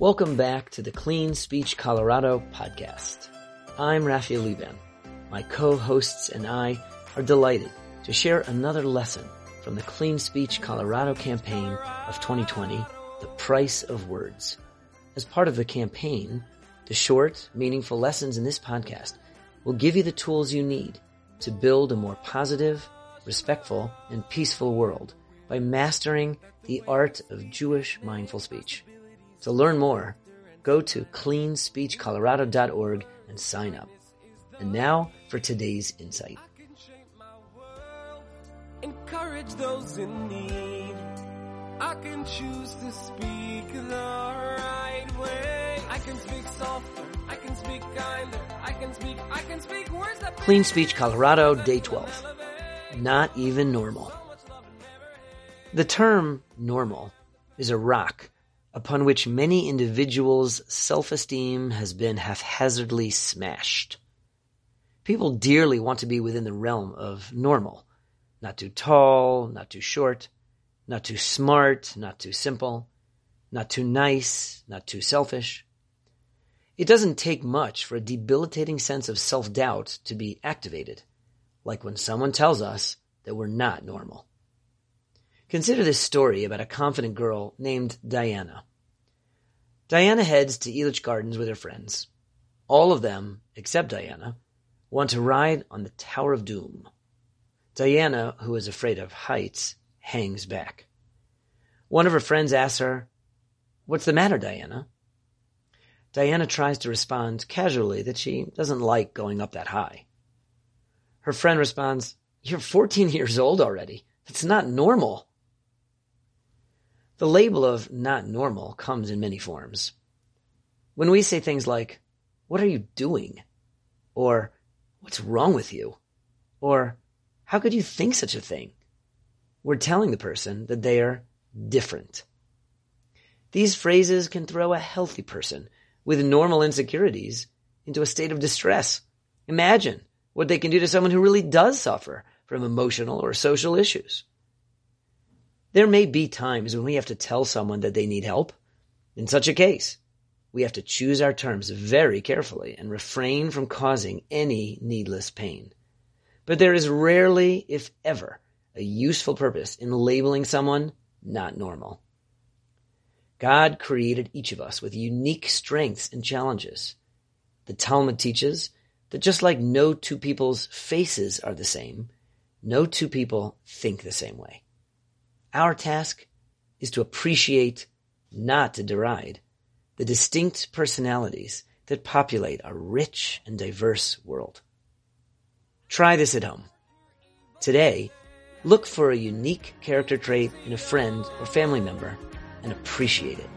Welcome back to the Clean Speech Colorado podcast. I'm Raphael Liban. My co-hosts and I are delighted to share another lesson from the Clean Speech Colorado campaign of 2020, The Price of Words. As part of the campaign, the short, meaningful lessons in this podcast will give you the tools you need to build a more positive, respectful, and peaceful world by mastering the art of Jewish mindful speech. To learn more, go to cleanspeechcolorado.org and sign up. And now for today's insight. Encourage those in need. I can choose to speak the right way. I can speak softer. I can speak kinder. I can speak, I can speak words that Clean Speech Colorado, Day 12. Not even normal. The term normal is a rock upon which many individuals' self-esteem has been haphazardly smashed. People dearly want to be within the realm of normal. Not too tall, not too short, not too smart, not too simple, not too nice, not too selfish. It doesn't take much for a debilitating sense of self-doubt to be activated, like when someone tells us that we're not normal. Consider this story about a confident girl named Diana. Diana heads to Elitch Gardens with her friends. All of them, except Diana, want to ride on the Tower of Doom. Diana, who is afraid of heights, hangs back. One of her friends asks her, What's the matter, Diana? Diana tries to respond casually that she doesn't like going up that high. Her friend responds, You're 14 years old already. That's not normal. The label of not normal comes in many forms. When we say things like, what are you doing? Or, what's wrong with you? Or, how could you think such a thing? We're telling the person that they are different. These phrases can throw a healthy person with normal insecurities into a state of distress. Imagine what they can do to someone who really does suffer from emotional or social issues. There may be times when we have to tell someone that they need help. In such a case, we have to choose our terms very carefully and refrain from causing any needless pain. But there is rarely, if ever, a useful purpose in labeling someone not normal. God created each of us with unique strengths and challenges. The Talmud teaches that just like no two people's faces are the same, no two people think the same way. Our task is to appreciate, not to deride, the distinct personalities that populate a rich and diverse world. Try this at home. Today, look for a unique character trait in a friend or family member and appreciate it.